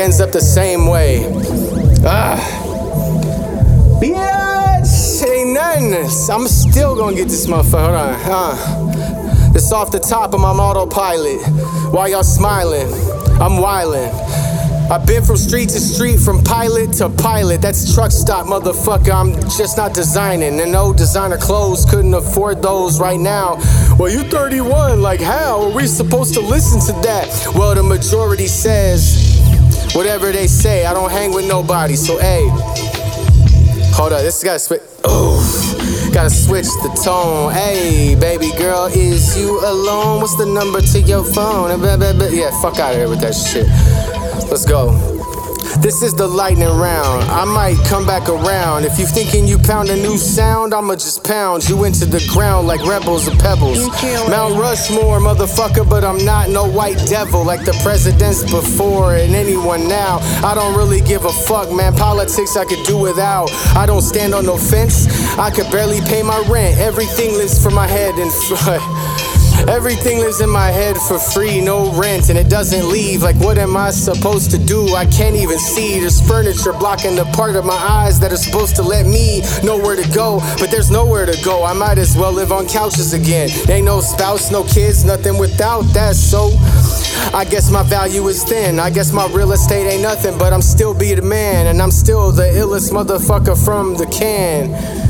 ends up the same way. Ah. Bitch, ain't nothing. I'm still gonna get this motherfucker. Hold on. Huh. It's off the top of my autopilot. While y'all smiling, I'm wildin'. I've been from street to street, from pilot to pilot. That's truck stop, motherfucker. I'm just not designing. And no designer clothes couldn't afford those right now. Well, you 31, like how are we supposed to listen to that? Well, the majority says whatever they say. I don't hang with nobody, so hey. Hold up, this gotta switch. Oh, gotta switch the tone. Hey, baby girl, is you alone? What's the number to your phone? Yeah, fuck out of here with that shit. Let's go. This is the lightning round. I might come back around. If you thinking you pound a new sound, I'ma just pound you into the ground like rebels or pebbles. Mount Rushmore, motherfucker, but I'm not no white devil like the presidents before and anyone now. I don't really give a fuck, man. Politics I could do without. I don't stand on no fence. I could barely pay my rent. Everything lives from my head and. Everything lives in my head for free, no rent, and it doesn't leave. Like, what am I supposed to do? I can't even see. There's furniture blocking the part of my eyes that are supposed to let me know where to go, but there's nowhere to go. I might as well live on couches again. Ain't no spouse, no kids, nothing without that, so. I guess my value is thin. I guess my real estate ain't nothing, but I'm still be the man, and I'm still the illest motherfucker from the can.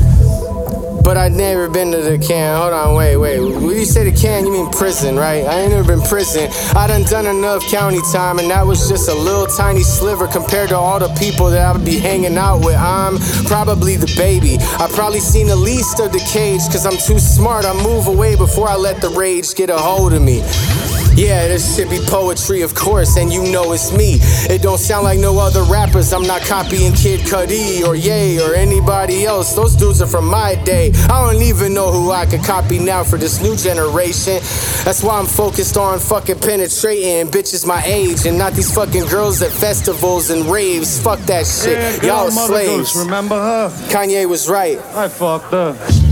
But I never been to the can. Hold on, wait, wait. When you say the can, you mean prison, right? I ain't never been prison. I done done enough county time, and that was just a little tiny sliver compared to all the people that I would be hanging out with. I'm probably the baby. I probably seen the least of the cage, cause I'm too smart. I move away before I let the rage get a hold of me. Yeah, this shit be poetry, of course, and you know it's me. It don't sound like no other rappers. I'm not copying Kid Cudi or Ye or anybody else. Those dudes are from my day. I don't even know who I could copy now for this new generation. That's why I'm focused on fucking penetrating bitches my age and not these fucking girls at festivals and raves. Fuck that shit. Yeah, Y'all slaves. Goose, remember her? Kanye was right. I fucked her.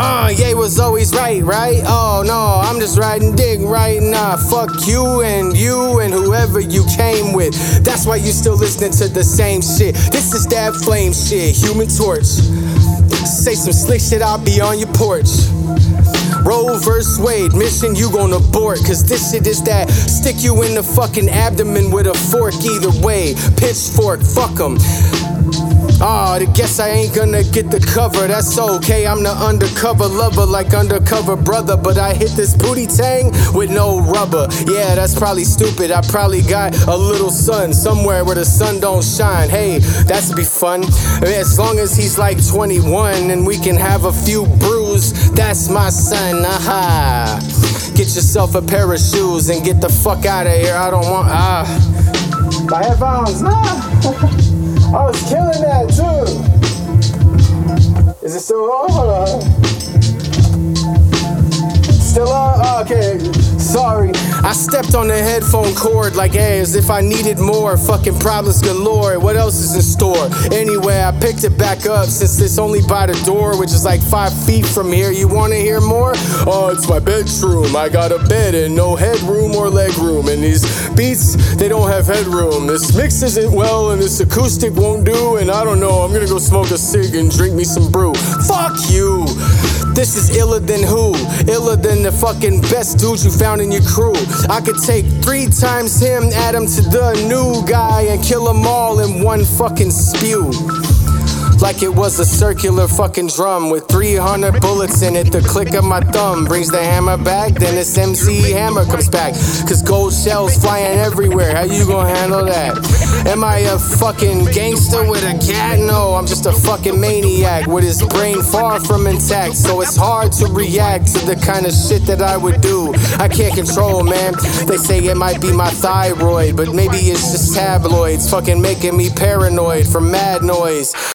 Uh, Ye was always right, right? Oh no, I'm just riding dick right now. Fuck you and you and whoever you came with. That's why you still listening to the same shit. This is that flame shit, human torch. Say some slick shit, I'll be on your porch. Roe vs. Wade, mission you gon' abort. Cause this shit is that stick you in the fucking abdomen with a fork either way. Pitchfork, fuck 'em. Oh, I guess I ain't gonna get the cover. That's okay. I'm the undercover lover, like undercover brother. But I hit this booty tang with no rubber. Yeah, that's probably stupid. I probably got a little son somewhere where the sun don't shine. Hey, that's be fun. As long as he's like 21 and we can have a few brews, that's my son. Aha. Get yourself a pair of shoes and get the fuck out of here. I don't want. Ah. My headphones. No. it still on? Hold on. Still on? Oh, okay. I stepped on the headphone cord like hey, as if I needed more. Fucking problems galore. What else is in store? Anyway, I picked it back up since it's only by the door, which is like five feet from here. You wanna hear more? Oh, it's my bedroom. I got a bed and no headroom or legroom. And these beats, they don't have headroom. This mix isn't well and this acoustic won't do. And I don't know, I'm gonna go smoke a cig and drink me some brew. Fuck you. This is iller than who? Iller than the fucking best dude you found in your crew. I could take three times him, add him to the new guy, and kill them all in one fucking spew. Like it was a circular fucking drum with 300 bullets in it. The click of my thumb brings the hammer back, then this MC hammer comes back. Cause gold shells flying everywhere. How you gonna handle that? Am I a fucking gangster with a cat? No, I'm just a fucking maniac with his brain far from intact. So it's hard to react to the kind of shit that I would do. I can't control, man. They say it might be my thyroid, but maybe it's just tabloids fucking making me paranoid from mad noise.